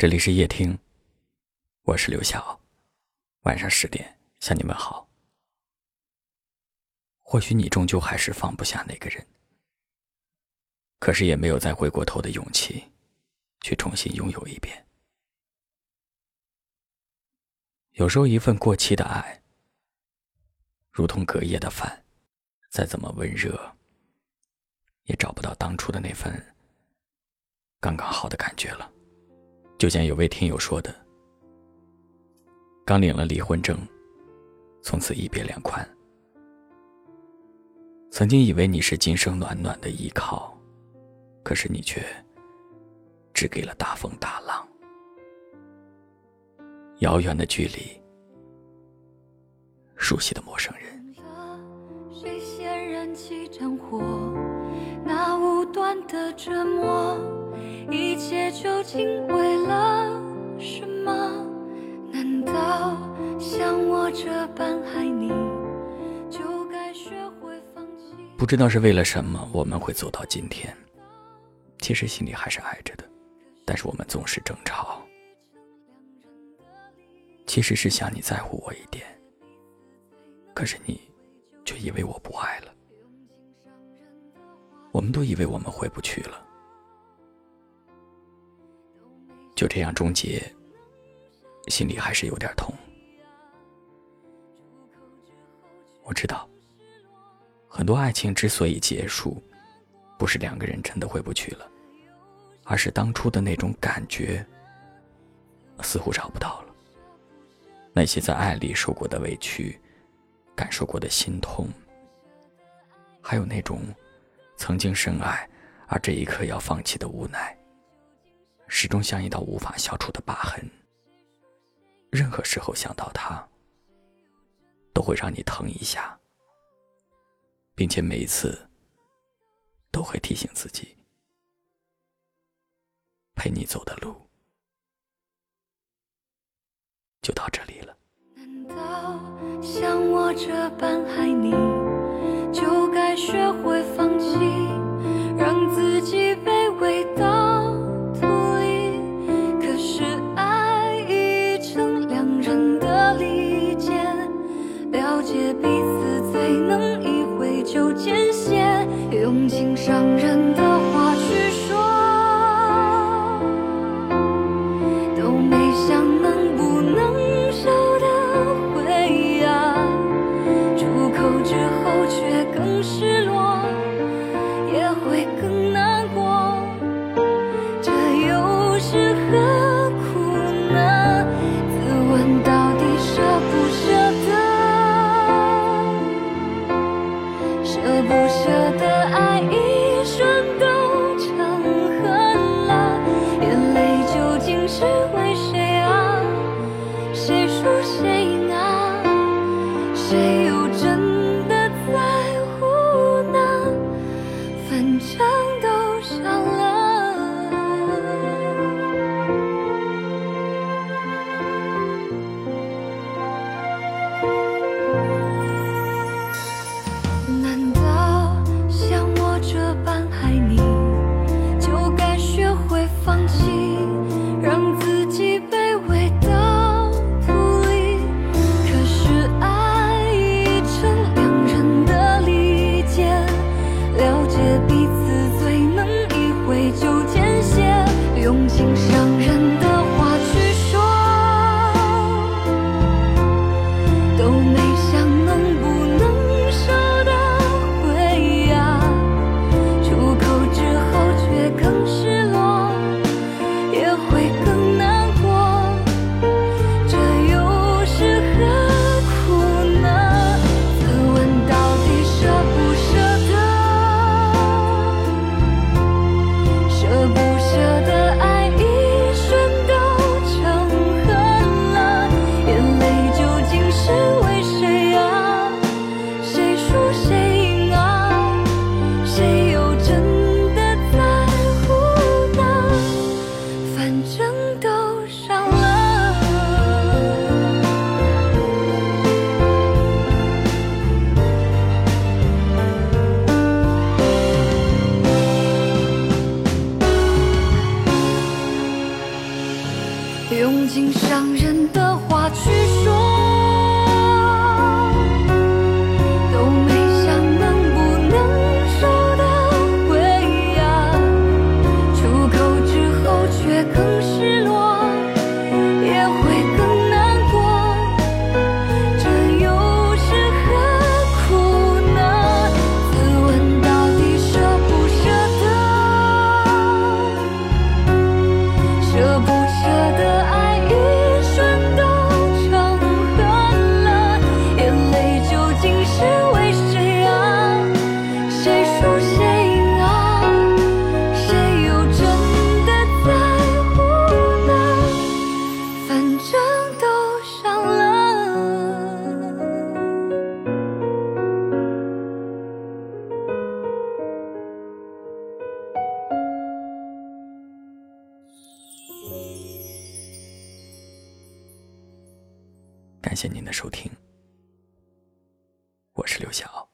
这里是夜听，我是刘晓。晚上十点向你们好。或许你终究还是放不下那个人，可是也没有再回过头的勇气，去重新拥有一遍。有时候，一份过期的爱，如同隔夜的饭，再怎么温热，也找不到当初的那份刚刚好的感觉了。就像有位听友说的：“刚领了离婚证，从此一别两宽。曾经以为你是今生暖暖的依靠，可是你却只给了大风大浪。遥远的距离，熟悉的陌生人。谁先燃起战火？那无端的折磨。”一切究竟为这般爱你，就该学会放弃不知道是为了什么，我们会走到今天。其实心里还是爱着的，但是我们总是争吵。其实是想你在乎我一点，可是你却以为我不爱了。我们都以为我们回不去了。就这样终结，心里还是有点痛。我知道，很多爱情之所以结束，不是两个人真的回不去了，而是当初的那种感觉似乎找不到了。那些在爱里受过的委屈，感受过的心痛，还有那种曾经深爱而这一刻要放弃的无奈。始终像一道无法消除的疤痕。任何时候想到他，都会让你疼一下，并且每一次都会提醒自己，陪你走的路就到这里了。难道像我这般爱你，就该学会放感谢您的收听，我是刘晓。